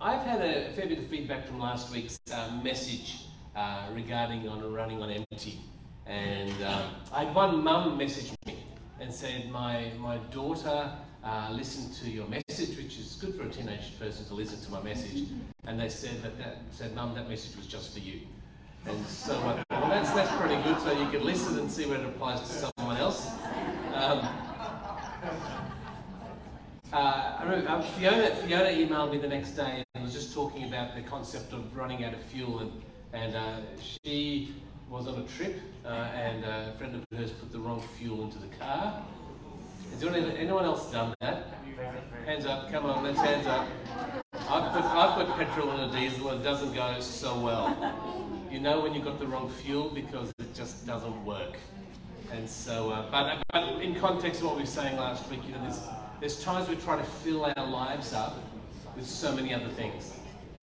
I've had a fair bit of feedback from last week's uh, message uh, regarding on running on empty. And um, I had one mum message me and said, My, my daughter uh, listened to your message, which is good for a teenage person to listen to my message. And they said that, that said, Mum, that message was just for you. And so uh, well, that's, that's pretty good, so you can listen and see where it applies to someone else. Um, uh, I remember, uh, Fiona, Fiona emailed me the next day and was just talking about the concept of running out of fuel. And, and uh, she was on a trip uh, and a friend of hers put the wrong fuel into the car. Has anyone, anyone else done that? Hands up, come on, let's hands up. I've put, I've put petrol in a diesel and it doesn't go so well. You know when you've got the wrong fuel because it just doesn't work. And so, uh, but, but in context of what we were saying last week, you know, there's, there's times we try to fill our lives up with so many other things.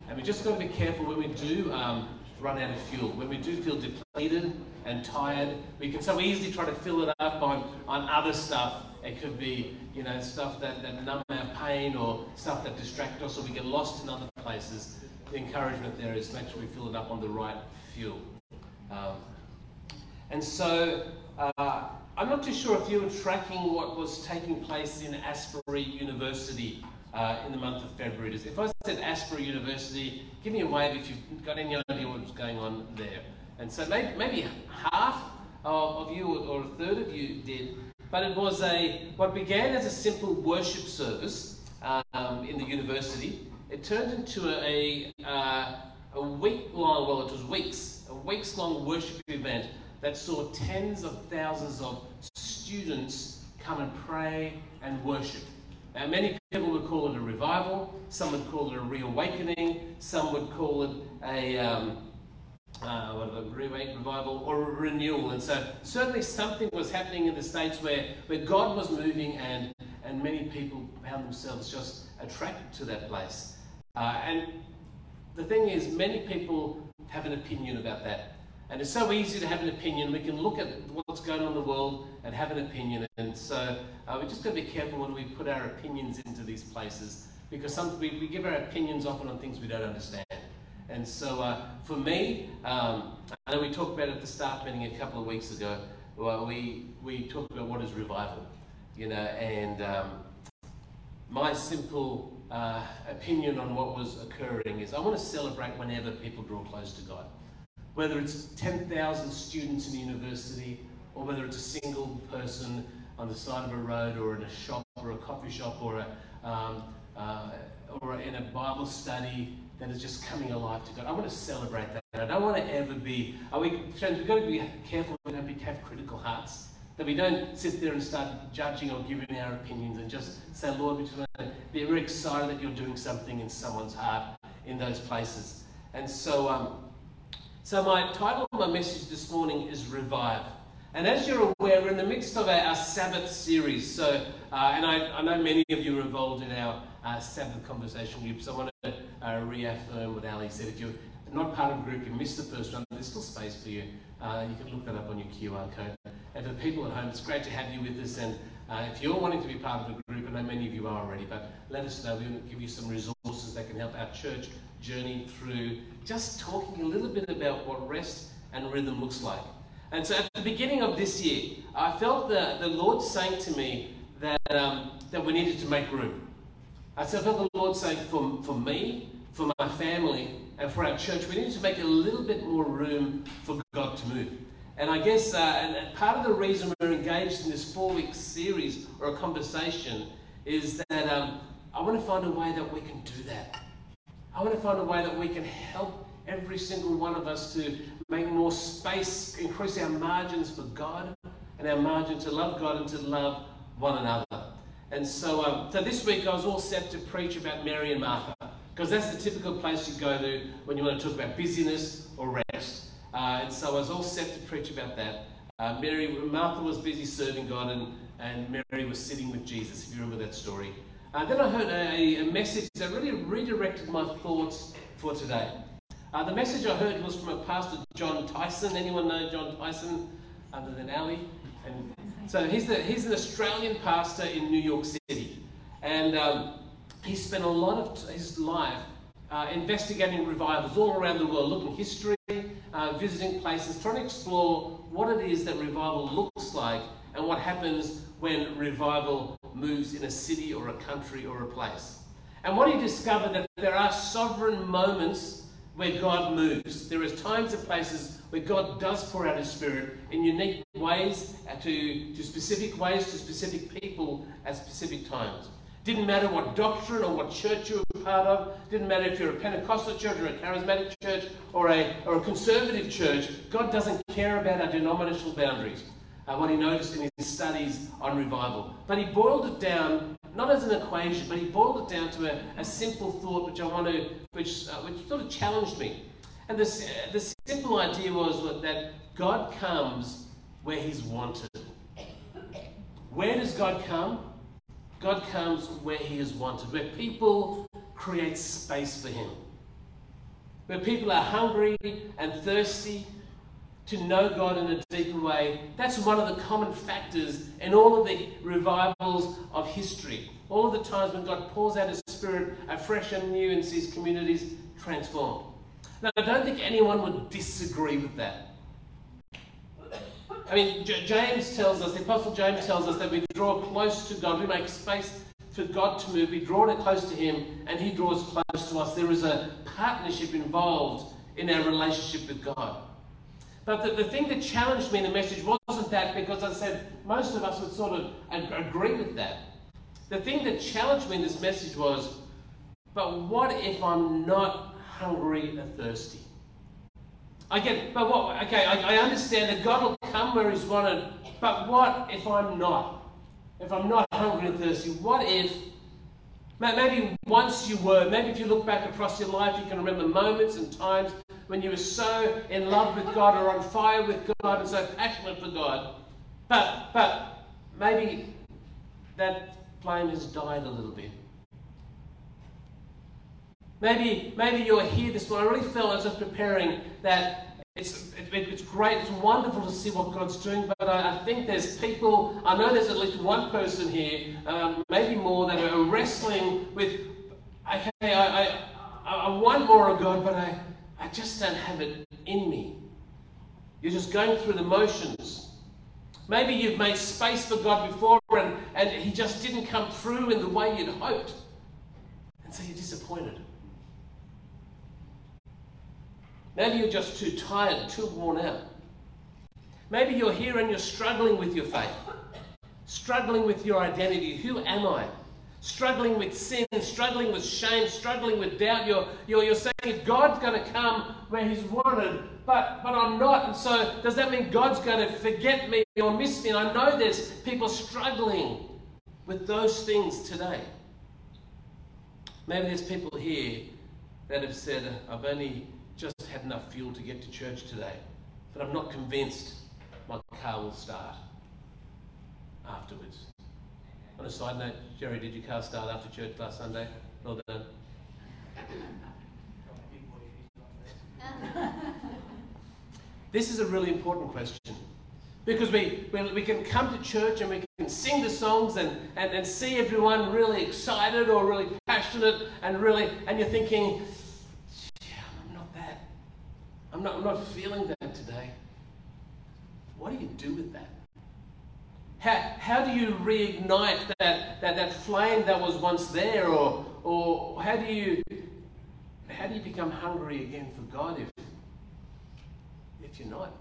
And we just got to be careful when we do um, run out of fuel, when we do feel depleted and tired. We can so easily try to fill it up on, on other stuff. It could be, you know, stuff that, that numb our pain or stuff that distract us or we get lost in other places. The encouragement there is make sure we fill it up on the right fuel. Um, and so uh, I'm not too sure if you were tracking what was taking place in Asbury University uh, in the month of February. If I said Asbury University, give me a wave if you've got any idea what was going on there. And so maybe, maybe half of, of you or a third of you did, but it was a what began as a simple worship service um, in the university. It turned into a, a, uh, a week long, well, it was weeks, a weeks long worship event that saw tens of thousands of students come and pray and worship. Now, many people would call it a revival, some would call it a reawakening, some would call it a, um, uh, revival or a renewal. And so, certainly, something was happening in the States where, where God was moving, and, and many people found themselves just attracted to that place. Uh, and the thing is, many people have an opinion about that. And it's so easy to have an opinion. We can look at what's going on in the world and have an opinion. And so uh, we just got to be careful when we put our opinions into these places because some, we, we give our opinions often on things we don't understand. And so uh, for me, um, I know we talked about at the staff meeting a couple of weeks ago. Well, we, we talked about what is revival, you know, and um, my simple uh, opinion on what was occurring is I want to celebrate whenever people draw close to God. Whether it's 10,000 students in a university, or whether it's a single person on the side of a road, or in a shop, or a coffee shop, or, a, um, uh, or in a Bible study that is just coming alive to God. I want to celebrate that. I don't want to ever be. Are we, friends, we've got to be careful we don't have critical hearts. That we don't sit there and start judging or giving our opinions and just say, Lord, we just want to be very excited that you're doing something in someone's heart in those places. And so, um, so my title of my message this morning is Revive. And as you're aware, we're in the midst of our, our Sabbath series. So, uh, and I, I, know many of you are involved in our uh, Sabbath conversation group. So I want to uh, reaffirm what Ali said. If you're not part of a group, you missed the first one, there's still space for you. Uh, you can look that up on your QR code. And for the people at home, it's great to have you with us. And uh, if you're wanting to be part of the group, I know many of you are already, but let us know. We'll give you some resources that can help our church journey through just talking a little bit about what rest and rhythm looks like. And so at the beginning of this year, I felt the, the Lord saying to me that, um, that we needed to make room. I felt the Lord saying for, for me, for my family, and for our church, we needed to make a little bit more room for God to move. And I guess uh, and part of the reason we're engaged in this four week series or a conversation is that um, I want to find a way that we can do that. I want to find a way that we can help every single one of us to make more space, increase our margins for God and our margin to love God and to love one another. And so, um, so this week I was all set to preach about Mary and Martha because that's the typical place you go to when you want to talk about busyness or rest. Uh, and so I was all set to preach about that. Uh, Mary, Martha was busy serving God, and, and Mary was sitting with Jesus, if you remember that story. Uh, then I heard a, a, message that really redirected my thoughts for today. Uh, the message I heard was from a pastor, Jon Tyson. Anyone know Jon Tyson other than Ali? And so he's, the, he's an Australian pastor in New York City. And um, he spent a lot of his life uh, investigating revivals all around the world, looking history, uh, visiting places, trying to explore what it is that revival looks like and what happens when revival moves in a city or a country or a place. And what he discovered that there are sovereign moments where God moves. There is times and places where God does pour out His Spirit in unique ways, to, to specific ways, to specific people at specific times. Didn't matter what doctrine or what church you were part of. Didn't matter if you're a Pentecostal church or a charismatic church or a, or a conservative church. God doesn't care about our denominational boundaries. Uh, what he noticed in his studies on revival. But he boiled it down, not as an equation, but he boiled it down to a, a simple thought which I want to, which, uh, which sort of challenged me. And this, uh, the simple idea was that God comes where he's wanted. Where does God come? God comes where he is wanted, where people create space for him. Where people are hungry and thirsty to know God in a deeper way. That's one of the common factors in all of the revivals of history. All of the times when God pours out His Spirit afresh and new and sees communities transformed. Now, I don't think anyone would disagree with that. I mean, J- James tells us, the Apostle James tells us that we draw close to God, we make space for God to move, we draw it close to Him, and He draws close to us. There is a partnership involved in our relationship with God. But the, the thing that challenged me in the message wasn't that, because I said most of us would sort of agree with that. The thing that challenged me in this message was, but what if I'm not hungry or thirsty? I get, but what, okay, I, I understand that God will come where He's wanted, but what if I'm not? If I'm not hungry and thirsty, what if Maybe once you were, maybe if you look back across your life, you can remember moments and times when you were so in love with God or on fire with God and so passionate for God. But, but maybe that flame has died a little bit. Maybe, maybe you're here this morning. I really felt as I was preparing that it's, it, it's great, it's wonderful to see what God's doing, but I, I, think there's people, I know there's at least one person here, um, maybe more, that are wrestling with, okay, I, I, I want more of God, but I, I just don't have it in me. You're just going through the motions. Maybe you've made space for God before and, and He just didn't come through in the way you'd hoped. And so you're disappointed. Maybe you're just too tired, too worn out. Maybe you're here and you're struggling with your faith, struggling with your identity. Who am I? Struggling with sin, struggling with shame, struggling with doubt. You're, you're, you're saying if God's going to come where He's wanted, but, but I'm not. And so, does that mean God's going to forget me or miss me? And I know there's people struggling with those things today. Maybe there's people here that have said, I've only just had enough fuel to get to church today, but I'm not convinced my car will start afterwards. On a side note, Jerry, did your car start after church last Sunday? Well done. this is a really important question. Because we, we, we can come to church and we can sing the songs and, and, and see everyone really excited or really passionate and really, and you're thinking, I'm not, I'm not feeling that today. What do you do with that? How, how do you reignite that, that, that flame that was once there? Or, or how, do you, how do you become hungry again for God if, if you're not?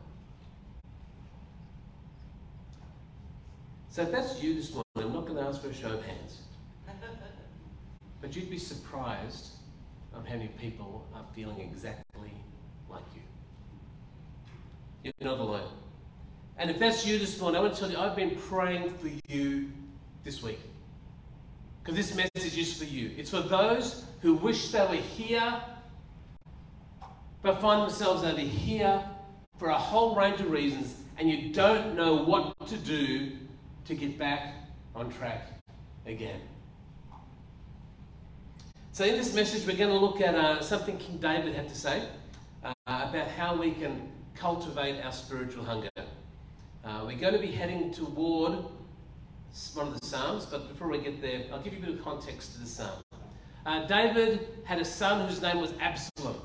So if that's you this morning, I'm not going to ask for a show of hands. But you'd be surprised on how many people are feeling exactly like you. You're not alone. And if that's you this morning, I want to tell you, I've been praying for you this week. Because this message is for you. It's for those who wish they were here, but find themselves over here for a whole range of reasons, and you don't know what to do to get back on track again. So, in this message, we're going to look at uh, something King David had to say uh, about how we can cultivate our spiritual hunger. Uh, we're going to be heading toward one of the Psalms, but before we get there, I'll give you a bit of context to the Psalm. Uh, David had a son whose name was Absalom.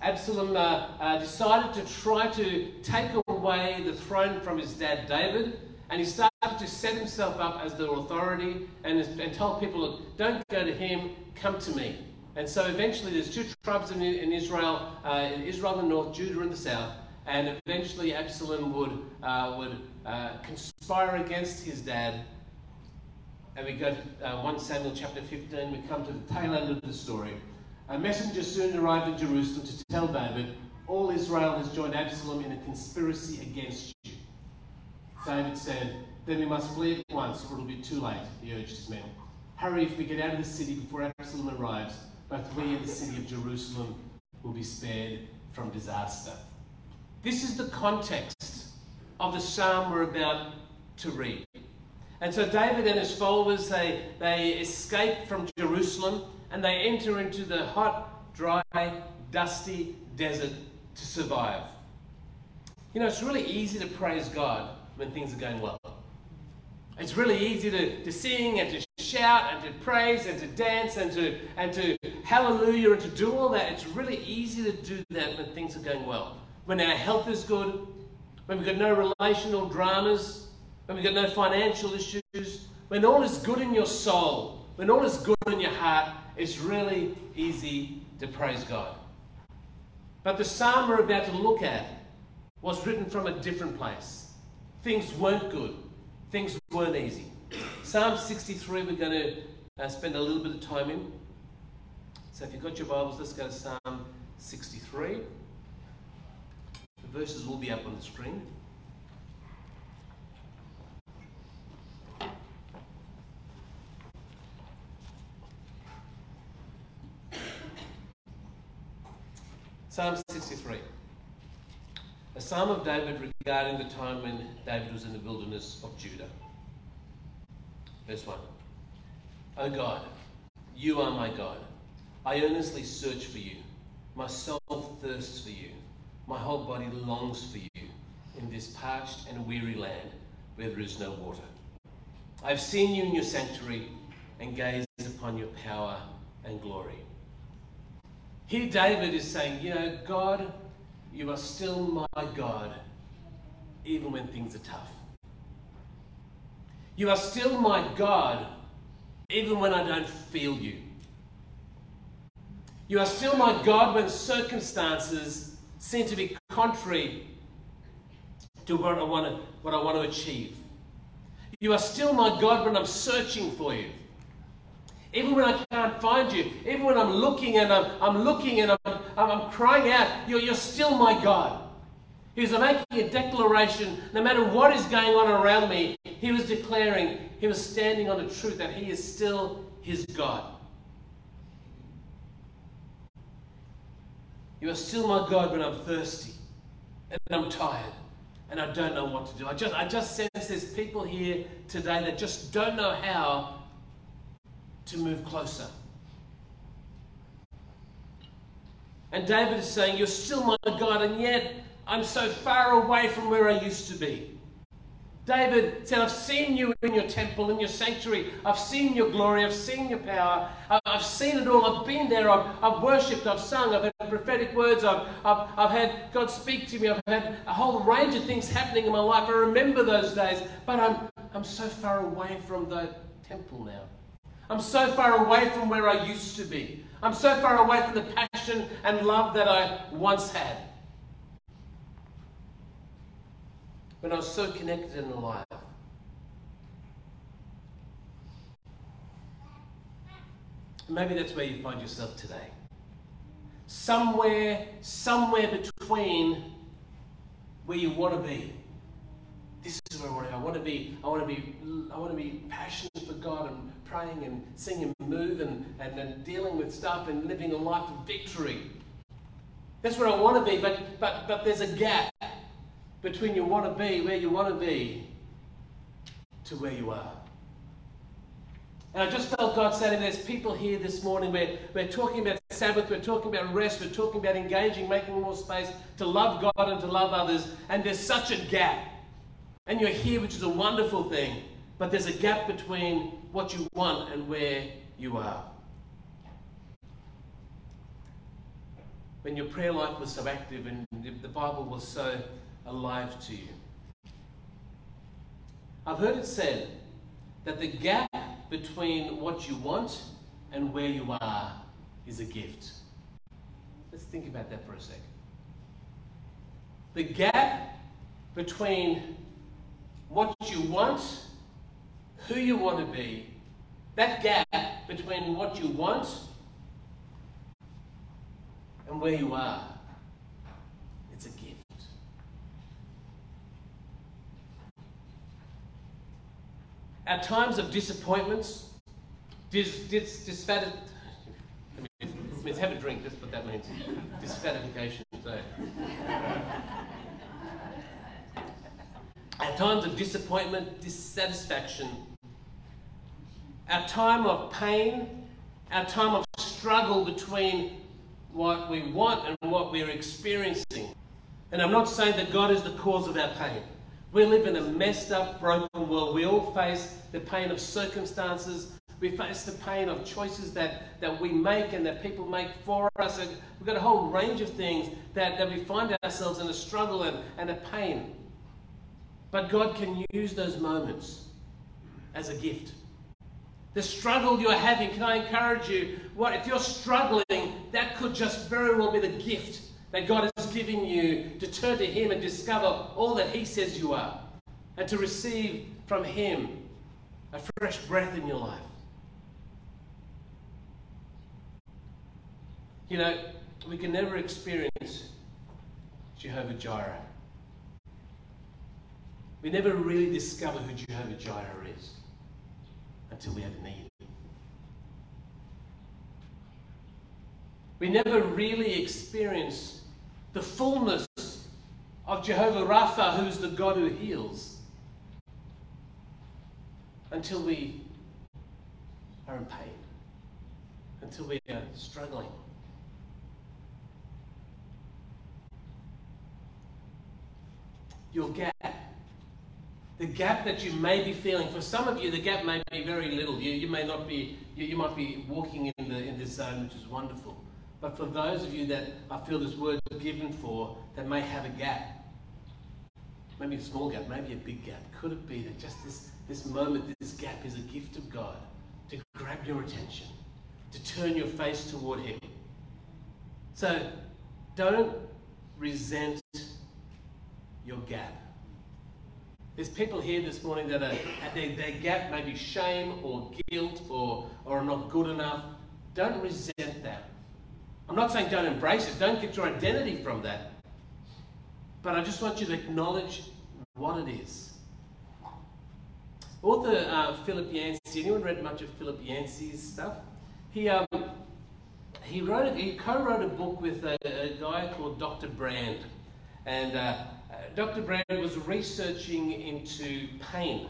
Absalom uh, uh, decided to try to take away the throne from his dad David, and he started to set himself up as the authority and, and told people, don't go to him, come to me. And so eventually there's two tribes in, in Israel, uh, Israel in the north, Judah in the south, and eventually Absalom would, uh, would uh, conspire against his dad. And we go to uh, 1 Samuel chapter 15, we come to the tail end of the story. A messenger soon arrived in Jerusalem to tell David, All Israel has joined Absalom in a conspiracy against you. David said, Then we must flee at once, or it'll be too late, he urged his men. Hurry if we get out of the city before Absalom arrives. Both we the city of Jerusalem will be spared from disaster. This is the context of the psalm we're about to read. And so David and his followers, they, they escape from Jerusalem and they enter into the hot, dry, dusty desert to survive. You know, it's really easy to praise God when things are going well. It's really easy to, to sing and to shout and to praise and to dance and to, and to hallelujah and to do all that. It's really easy to do that when things are going well. When our health is good, when we've got no relational dramas, when we've got no financial issues, when all is good in your soul, when all is good in your heart, it's really easy to praise God. But the psalm we're about to look at was written from a different place. Things weren't good things weren't easy. Psalm 63, we're going to uh, spend a little bit of time in. So if you've got your Bibles, let's go to Psalm 63. The verses will be up on the screen. Psalm 63. A psalm of David regarding the time when David was in the wilderness of Judah. Verse 1 O God, you are my God. I earnestly search for you. My soul thirsts for you. My whole body longs for you in this parched and weary land where there is no water. I've seen you in your sanctuary and gazed upon your power and glory. Here, David is saying, You know, God, you are still my God, even when things are tough. You are still my God, even when I don't feel you. You are still my God when circumstances seem to be contrary to what I want to, what I want to achieve. You are still my God when I'm searching for you. Even when I can't find you, even when I'm looking and I'm, I'm looking and I'm, I'm, I'm crying out, you're, you're still my God. He was making a declaration, no matter what is going on around me, he was declaring, he was standing on the truth that he is still his God. You are still my God when I'm thirsty and I'm tired and I don't know what to do. I just, I just sense there's people here today that just don't know how to move closer. And David is saying, You're still my God, and yet I'm so far away from where I used to be. David said, I've seen you in your temple, in your sanctuary. I've seen your glory. I've seen your power. I've seen it all. I've been there. I've, I've worshipped. I've sung. I've had prophetic words. I've, I've, I've had God speak to me. I've had a whole range of things happening in my life. I remember those days. But I'm, I'm so far away from the temple now. I'm so far away from where I used to be. I'm so far away from the passion and love that I once had. When I was so connected and alive. Maybe that's where you find yourself today. Somewhere, somewhere between where you want to be this is where I want to. Be. I want to be. I want to be passionate for God and praying and seeing Him move and, and, and dealing with stuff and living a life of victory. That's where I want to be. But but but there's a gap between you want to be where you want to be to where you are. And I just felt God saying there's people here this morning where we're talking about Sabbath, we're talking about rest, we're talking about engaging, making more space to love God and to love others, and there's such a gap. And you're here, which is a wonderful thing, but there's a gap between what you want and where you are. when your prayer life was so active and the Bible was so alive to you. I've heard it said that the gap between what you want and where you are is a gift. Let's think about that for a second. The gap between what you want, who you want to be, that gap between what you want and where you are, it's a gift. At times of disappointments, dis, dis, disfat- means have a drink, that's what that means. Disfatification. So. At times of disappointment, dissatisfaction, our time of pain, our time of struggle between what we want and what we're experiencing. And I'm not saying that God is the cause of our pain. We live in a messed up, broken world. We all face the pain of circumstances. We face the pain of choices that, that we make and that people make for us. And we've got a whole range of things that, that we find ourselves in a struggle and, and a pain. But God can use those moments as a gift. The struggle you're having, can I encourage you? What if you're struggling, that could just very well be the gift that God has given you to turn to Him and discover all that He says you are, and to receive from Him a fresh breath in your life. You know, we can never experience Jehovah Jireh we never really discover who Jehovah Jireh is until we have need. We never really experience the fullness of Jehovah Rapha, who's the God who heals, until we are in pain, until we are struggling. Your gap the gap that you may be feeling. For some of you, the gap may be very little. You, you may not be, you, you might be walking in, the, in this zone, which is wonderful. But for those of you that I feel this word given for, that may have a gap, maybe a small gap, maybe a big gap, could it be that just this, this moment, this gap is a gift of God to grab your attention, to turn your face toward Him? So don't resent your gap there's people here this morning that are their, their gap maybe shame or guilt or, or not good enough. Don't resent that. I'm not saying don't embrace it, don't get your identity from that. But I just want you to acknowledge what it is. Author uh, Philip Yancey, anyone read much of Philip Yancey's stuff? He, um, he, wrote, he co-wrote a book with a, a guy called Dr. Brand. And uh, Dr. Brand was researching into pain,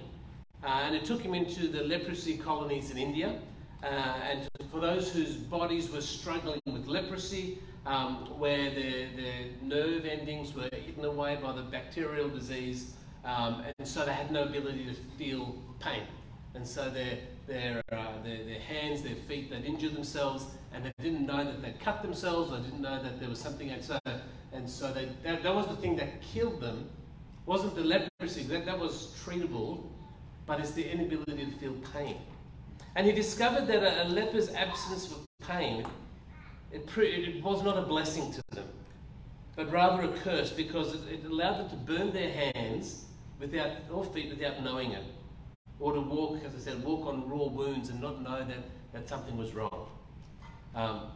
uh, and it took him into the leprosy colonies in India. Uh, and for those whose bodies were struggling with leprosy, um, where their, their nerve endings were eaten away by the bacterial disease, um, and so they had no ability to feel pain. And so their, their, uh, their, their, hands, their feet, they'd injure themselves, and they didn't know that they'd cut themselves, or didn't know that there was something. And so and so they, that, that was the thing that killed them. wasn't the leprosy, that, that was treatable, but it's the inability to feel pain. And he discovered that a, a leper's absence of pain, it, it was not a blessing to them, but rather a curse because it, it allowed them to burn their hands without, or feet without knowing it. Or to walk, as I said, walk on raw wounds and not know that, that something was wrong. Um,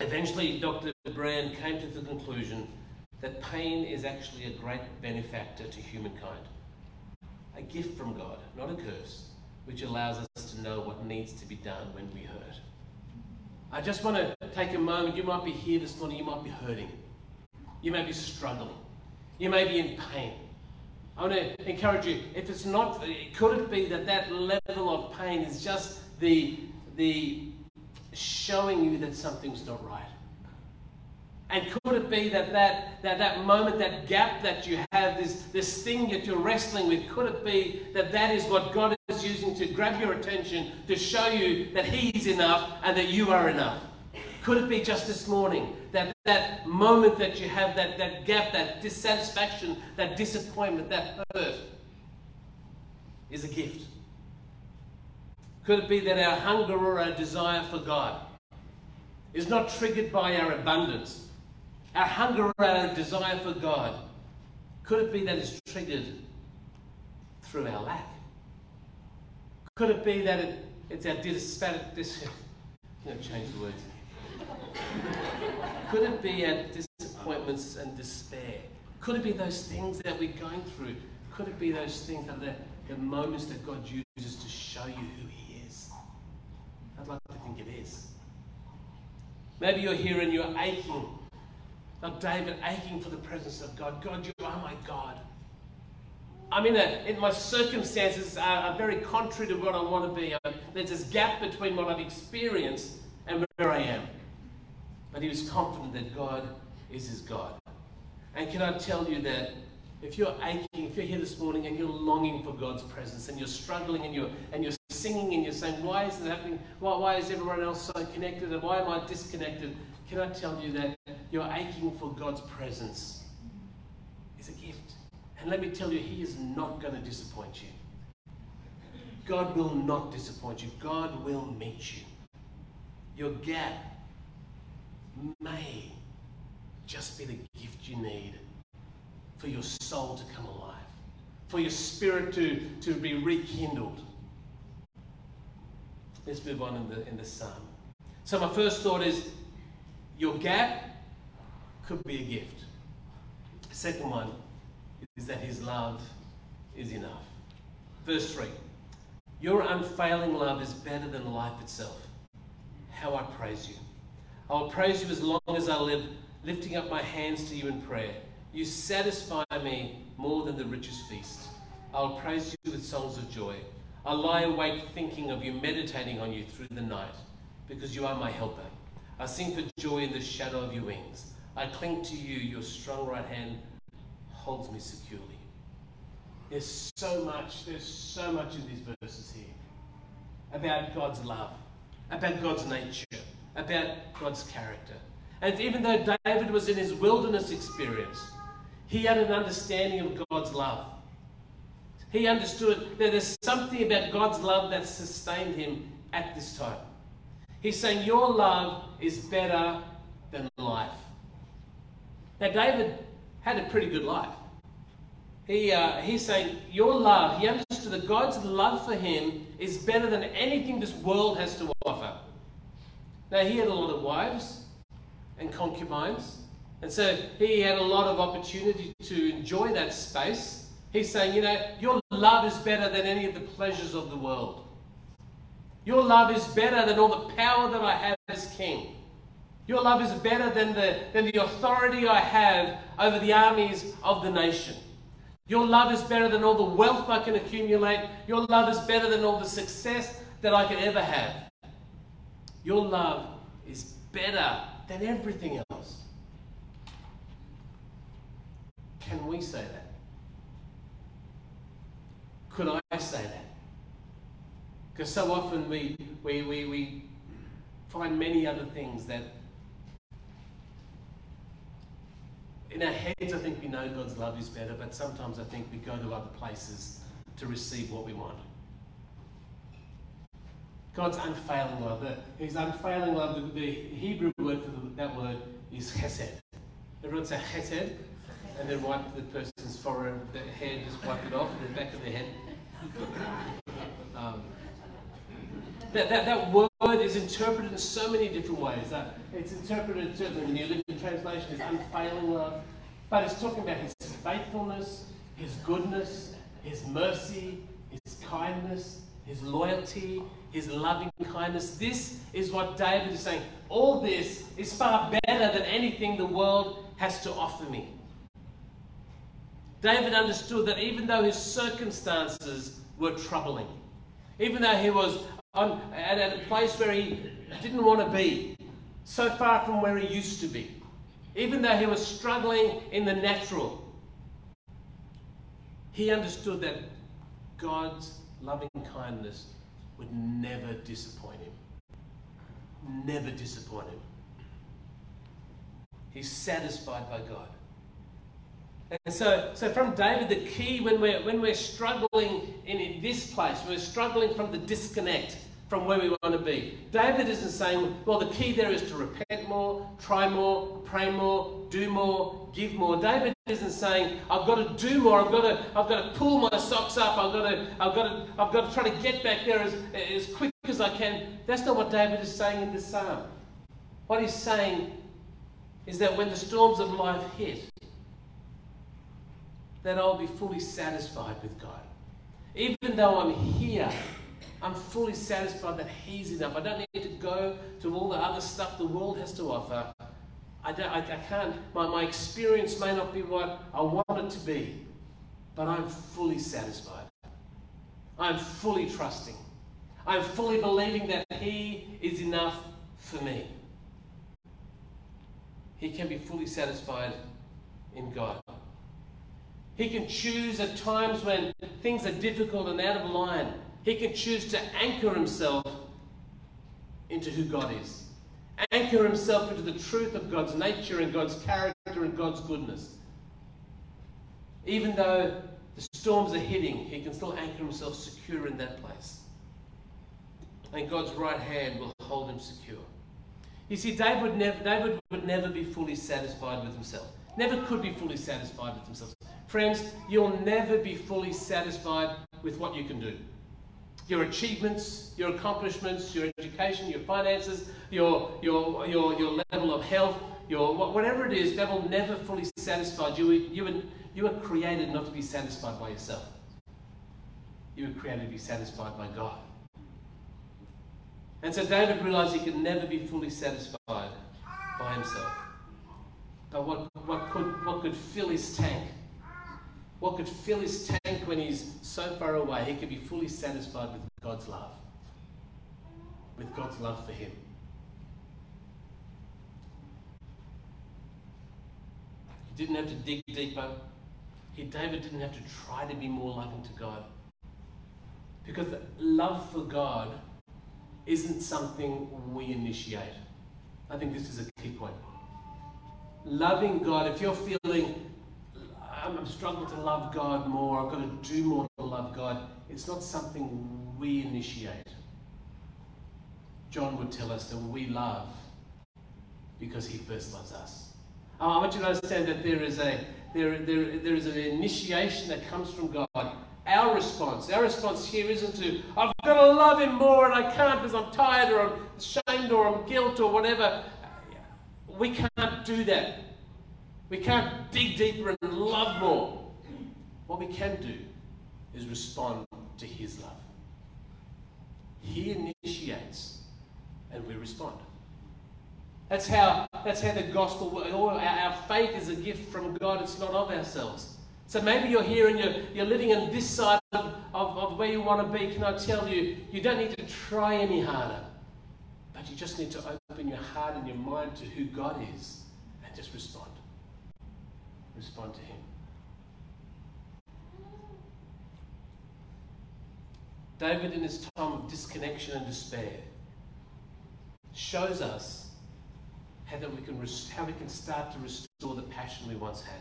Eventually, Dr. Brand came to the conclusion that pain is actually a great benefactor to humankind. A gift from God, not a curse, which allows us to know what needs to be done when we hurt. I just want to take a moment. You might be here this morning, you might be hurting. You may be struggling. You may be in pain. I want to encourage you, if it's not, could it be that that level of pain is just the, the showing you that something's not right. And could it be that that, that that moment, that gap that you have, this, this thing that you're wrestling with, could it be that that is what God is using to grab your attention, to show you that He's enough and that you are enough? Could it be just this morning that, that moment that you have, that, that gap, that dissatisfaction, that disappointment, that hurt, is a gift? Could it be that our hunger or our desire for God is not triggered by our abundance? Our hunger or our desire for God, could it be that it's triggered through our lack? Could it be that it, it's our dissatisfaction? Dis- to change the words. Could it be our disappointments and despair? Could it be those things that we're going through? Could it be those things that are the, the moments that God uses to show you who He is? I'd like to think it is. Maybe you're here and you're aching, like David, aching for the presence of God. God, you are my God. I'm in a, in my circumstances are, are very contrary to what I want to be. Um, there's this gap between what I've experienced and where I am. But he was confident that God is his God. And can I tell you that if you're aching, if you're here this morning and you're longing for God's presence and you're struggling and you're, and you're singing and you're saying, why is it happening? Why, why is everyone else so connected and why am I disconnected? Can I tell you that you're aching for God's presence is a gift. And let me tell you, He is not going to disappoint you. God will not disappoint you. God will meet you. Your gap may just be the gift you need for your soul to come alive, for your spirit to, to be rekindled. Let's move on in the, in the psalm. So, my first thought is your gap could be a gift. Second one is that his love is enough. Verse 3 Your unfailing love is better than life itself. How I praise you. I will praise you as long as I live, lifting up my hands to you in prayer. You satisfy me more than the richest feast. I will praise you with songs of joy. I lie awake thinking of you, meditating on you through the night, because you are my helper. I sing for joy in the shadow of your wings. I cling to you, your strong right hand holds me securely. There's so much, there's so much in these verses here about God's love, about God's nature, about God's character. And even though David was in his wilderness experience, he had an understanding of God's love. He understood that there's something about God's love that sustained him at this time. He's saying, Your love is better than life. Now, David had a pretty good life. He, uh, he's saying, Your love, he understood that God's love for him is better than anything this world has to offer. Now, he had a lot of wives and concubines, and so he had a lot of opportunity to enjoy that space. He's saying, you know, your love is better than any of the pleasures of the world. Your love is better than all the power that I have as king. Your love is better than the, than the authority I have over the armies of the nation. Your love is better than all the wealth I can accumulate. Your love is better than all the success that I could ever have. Your love is better than everything else. Can we say that? Could I say? Because so often we, we, we, we find many other things that in our heads I think we know God's love is better, but sometimes I think we go to other places to receive what we want. God's unfailing love, his unfailing love, the, the Hebrew word for the, that word is chesed. Everyone say chesed, and then wipe the person's forehead, the hair, just wipe it off, and the back of their head. Um, that, that, that word is interpreted in so many different ways. Uh, it's interpreted, certainly in the New Living Translation, as unfailing love, but it's talking about his faithfulness, his goodness, his mercy, his kindness, his loyalty, his loving kindness. This is what David is saying. All this is far better than anything the world has to offer me. David understood that even though his circumstances were troubling, even though he was on, at, at a place where he didn't want to be, so far from where he used to be, even though he was struggling in the natural, he understood that God's loving kindness would never disappoint him. Never disappoint him. He's satisfied by God. And so, so from David, the key when we're, when we're struggling in, in this place, we're struggling from the disconnect from where we want to be. David isn't saying, well, the key there is to repent more, try more, pray more, do more, give more. David isn't saying, I've got to do more, I've got to, I've got to pull my socks up, I've got to, I've got to, I've got to try to get back there as, as quick as I can. That's not what David is saying in this psalm. What he's saying is that when the storms of life hit, that I'll be fully satisfied with God. Even though I'm here, I'm fully satisfied that He's enough. I don't need to go to all the other stuff the world has to offer. I, don't, I, I can't, my, my experience may not be what I want it to be, but I'm fully satisfied. I'm fully trusting. I'm fully believing that He is enough for me. He can be fully satisfied in God. He can choose at times when things are difficult and out of line. He can choose to anchor himself into who God is. Anchor himself into the truth of God's nature and God's character and God's goodness. Even though the storms are hitting, he can still anchor himself secure in that place. And God's right hand will hold him secure. You see, David would, never, David would never be fully satisfied with himself. Never could be fully satisfied with himself. Friends, you'll never be fully satisfied with what you can do. Your achievements, your accomplishments, your education, your finances, your, your, your, your level of health, your whatever it is, that will never fully satisfy you. You were, you were created not to be satisfied by yourself. You were created to be satisfied by God. And so David realized he could never be fully satisfied by himself. But what, what, could, what could fill his tank what could fill his tank when he's so far away? He could be fully satisfied with God's love, with God's love for him. He didn't have to dig deeper. He, David didn't have to try to be more loving to God. Because love for God isn't something we initiate. I think this is a key point. Loving God, if you're feeling I'm, I'm struggling to love God more. I've got to do more to love God. It's not something we initiate. John would tell us that we love because he first loves us. Oh, I want you to understand that there is a there, there, there is an initiation that comes from God. Our response, our response here isn't to, I've got to love him more and I can't because I'm tired or I'm ashamed or I'm guilt or whatever. We can't do that. We can't dig deeper and love more. What we can do is respond to His love. He initiates and we respond. That's how, that's how the gospel works. Our faith is a gift from God, it's not of ourselves. So maybe you're here and you're, you're living in this side of, of, of where you want to be. Can I tell you, you don't need to try any harder, but you just need to open your heart and your mind to who God is and just respond respond to Him. David, in his time of disconnection and despair, shows us how that we can how we can start to restore the passion we once had.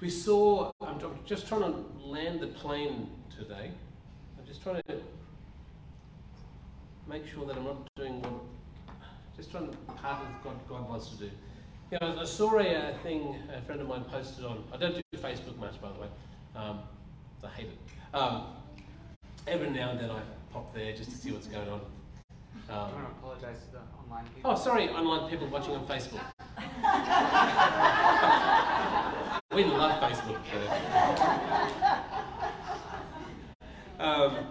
We saw. I'm just trying to land the plane today. I'm just trying to make sure that I'm not doing what. Just trying to part of what God wants to do. Know, I saw a thing a friend of mine posted on. I don't do Facebook much, by the way. Um, I hate it. Um, every now and then I pop there just to see what's going on. Um, I want to apologise to the online people. Oh, sorry, online people watching on Facebook. we love Facebook. Um,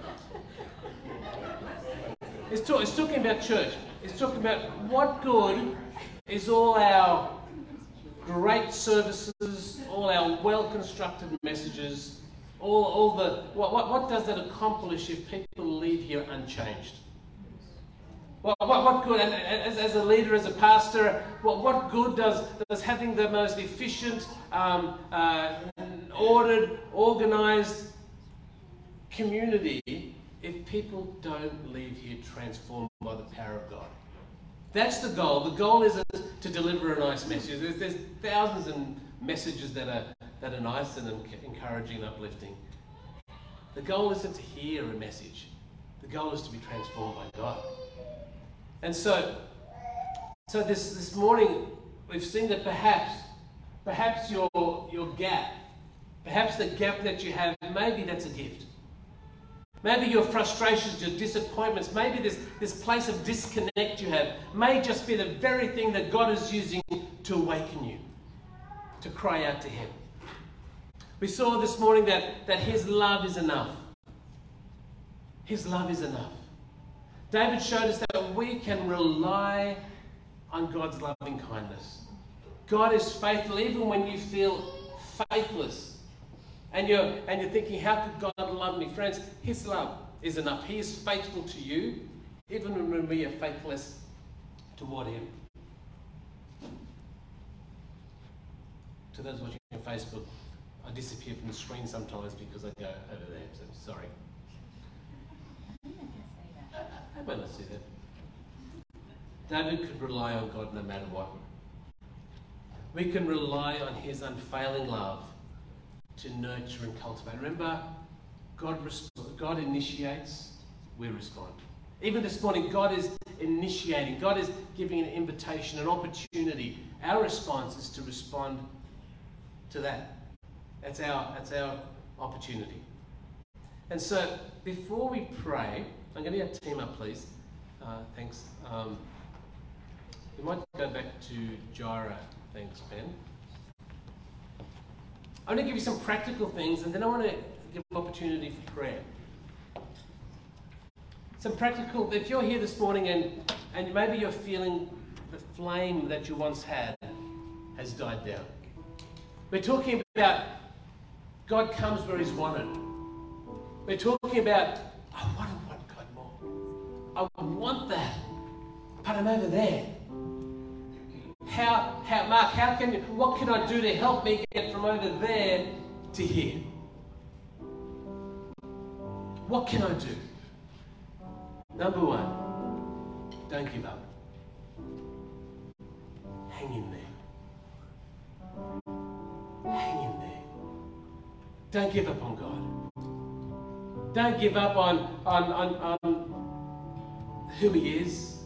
it's, talk, it's talking about church. It's talking about what good is all our great services, all our well constructed messages, all, all the. What, what, what does that accomplish if people leave here unchanged? What, what, what good, and as, as a leader, as a pastor, what, what good does, does having the most efficient, um, uh, ordered, organized community if people don't leave here transformed by the power of God? That's the goal. The goal isn't to deliver a nice message. There's, there's thousands of messages that are, that are nice and encouraging and uplifting. The goal isn't to hear a message. The goal is to be transformed by God. And so, so this, this morning, we've seen that perhaps, perhaps your, your gap, perhaps the gap that you have, maybe that's a gift. Maybe your frustrations, your disappointments, maybe this, this place of disconnect you have may just be the very thing that God is using to awaken you, to cry out to Him. We saw this morning that, that His love is enough. His love is enough. David showed us that we can rely on God's loving kindness. God is faithful even when you feel faithless and you're, and you're thinking, how could God love me? Friends, His love is enough. He is faithful to you, even when we are faithless toward Him. To those watching on Facebook, I disappear from the screen sometimes because I go over there, so sorry. I might not see that. David could rely on God no matter what. We can rely on His unfailing love to nurture and cultivate. Remember, God, God initiates, we respond. Even this morning, God is initiating, God is giving an invitation, an opportunity. Our response is to respond to that. That's our, that's our opportunity. And so, before we pray, I'm going to get team up, please. Uh, thanks. Um, we might go back to Jira. Thanks, Ben. I'm going to give you some practical things and then I want to give an opportunity for prayer. Some practical, if you're here this morning and, and maybe you're feeling the flame that you once had has died down. We're talking about God comes where He's wanted. We're talking about, I want to want God more. I want that, but I'm over there. How, how, Mark, how can you, what can I do to help me get from over there to here? What can I do? Number one, don't give up. Hang in there. Hang in there. Don't give up on God. Don't give up on, on, on, on who He is.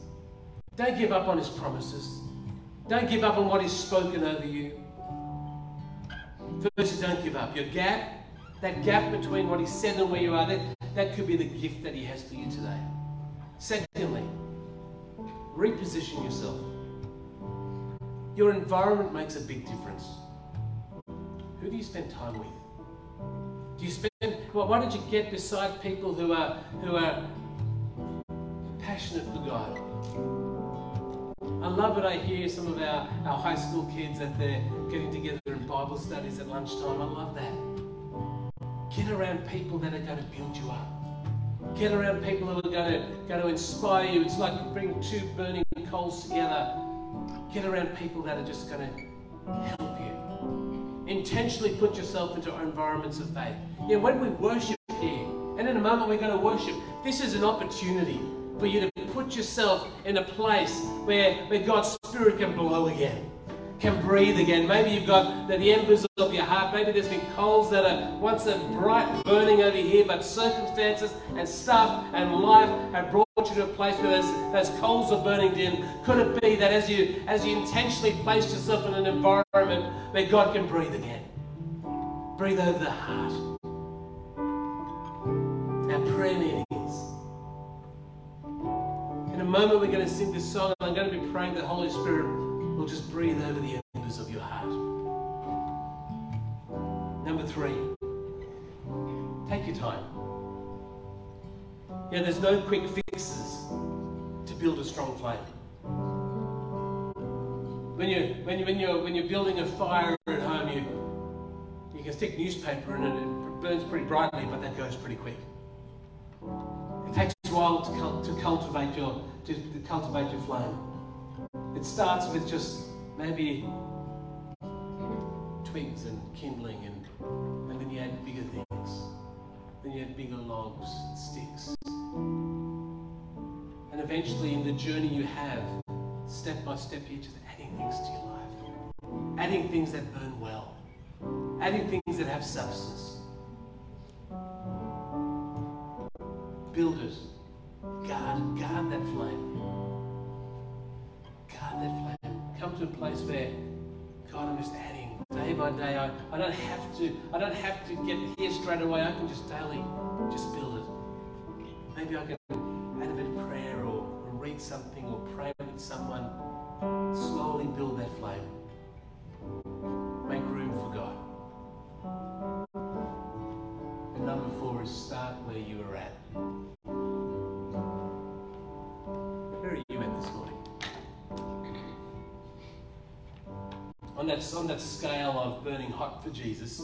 Don't give up on His promises. Don't give up on what He's spoken over you. Firstly, don't give up. Your gap, that gap between what He said and where you are, that, that could be the gift that He has for you today. Secondly, reposition yourself. Your environment makes a big difference. Who do you spend time with? Do you spend well, why don't you get beside people who are who are passionate for God? I love it. I hear some of our, our high school kids that they're getting together in Bible studies at lunchtime. I love that. Get around people that are going to build you up. Get around people that are going to, going to inspire you. It's like bring two burning coals together. Get around people that are just going to help you. Intentionally put yourself into environments of faith. Yeah, when we worship here, and in a moment we're going to worship, this is an opportunity for you to put yourself in a place where, where God's Spirit can blow again, can breathe again. Maybe you've got the, the embers of your heart. Maybe there's been coals that are once a bright burning over here, but circumstances and stuff and life have brought you to a place where those, those coals are burning dim. Could it be that as you as you intentionally place yourself in an environment where God can breathe again? Breathe over the heart. Our prayer meeting a moment, we're going to sing this song, and I'm going to be praying the Holy Spirit will just breathe over the embers of your heart. Number three, take your time. Yeah, there's no quick fixes to build a strong flame. When you when you when you're when you're building a fire at home, you you can stick newspaper in it. It burns pretty brightly, but that goes pretty quick. To, to cultivate your to, to cultivate your flame. It starts with just maybe twigs and kindling, and, and then you add bigger things. Then you add bigger logs, and sticks. And eventually, in the journey you have, step by step you're just adding things to your life, adding things that burn well, adding things that have substance. Build Guard, guard that flame. Guard that flame. Come to a place where, God, I'm just adding day by day. I, I don't have to, I don't have to get here straight away. I can just daily just build it. Maybe I can add a bit of prayer or, or read something or pray with someone. Slowly build that flame. That, on that scale of burning hot for Jesus,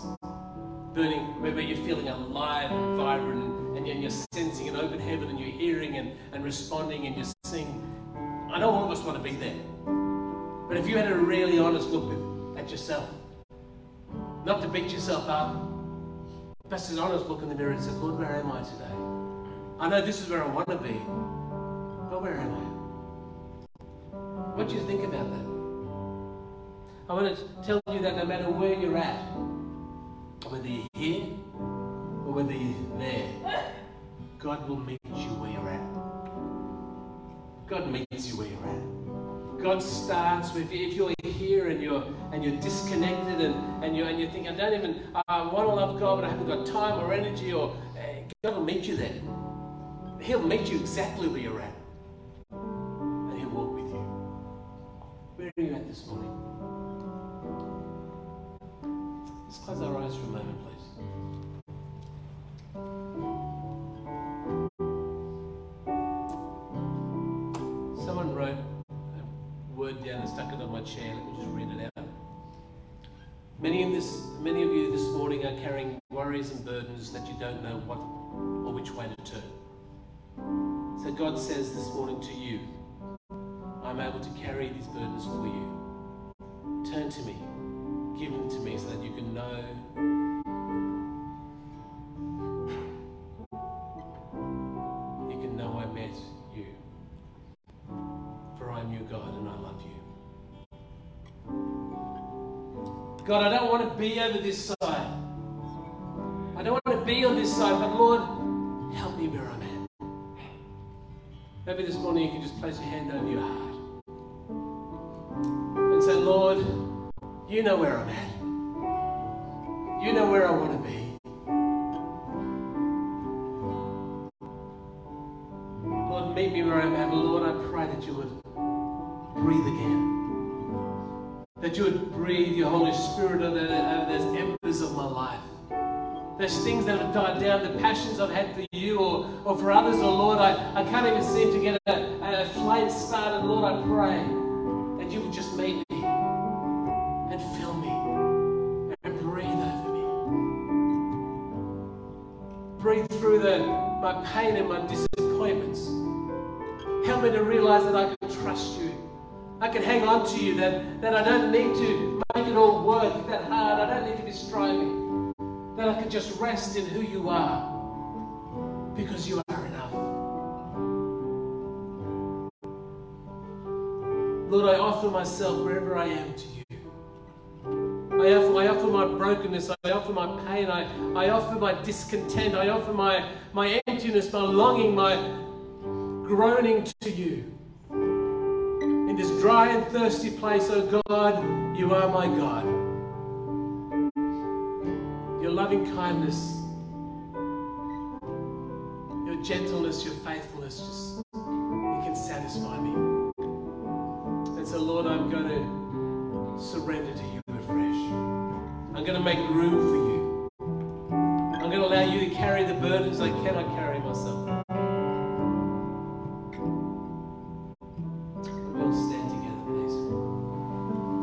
burning where you're feeling alive and vibrant and, you're, sensing an open heaven and you're hearing and, and responding and you're seeing. I know all of us want to be there. But if you had a really honest look at yourself, not to beat yourself up, just an honest look in the mirror and say, Lord, where am I today? I know this is where I want to be, but where am I? What do you think about that? I want to tell you that no matter where you're at, whether you're here or whether you're there, God will meet you where you're at. God meets you where you're at. God starts with you. if you're here and you're and you're disconnected and, and you and you think I don't even I want to love God but I haven't got time or energy or uh, God will meet you there. He'll meet you exactly where you're at, and He'll walk with you. Where are you at this morning? Let's close our eyes for a moment, please. Someone wrote a word down and stuck it on my chair. Let me just read it out. Many of this, many of you this morning are carrying worries and burdens that you don't know what or which way to turn. So God says this morning to you, I'm able to carry these burdens for you. Turn to me, give them to me so that you can know you can know I met you. For I'm your God and I love you. God, I don't want to be over this side. I don't want to be on this side, but Lord, help me where I'm at. Maybe this morning you can just place your hand over your heart you know where I'm at. You know where I want to be. Lord, meet me where I'm at. Lord, I pray that you would breathe again. That you would breathe your Holy Spirit over, those embers of my life. Those things that have died down, the passions I've had for you or, or for others, or Lord, I, I can't even seem to get a, a flame started. Lord, I pray the, my pain and my disappointments. Help me to realize that I can trust you. I can hang on to you, that, that I don't need to make it all work that hard. I don't need to be striving. That I can just rest in who you are because you are enough. Lord, I offer myself wherever I am to you. My brokenness, I offer my pain, I, I offer my discontent, I offer my, my emptiness, my longing, my groaning to you. In this dry and thirsty place, oh God, you are my God. Your loving kindness, your gentleness, your faithfulness, just it can satisfy me. And so, Lord, I'm going to surrender to you to make room for you. I'm going to allow you to carry the burdens I cannot carry myself.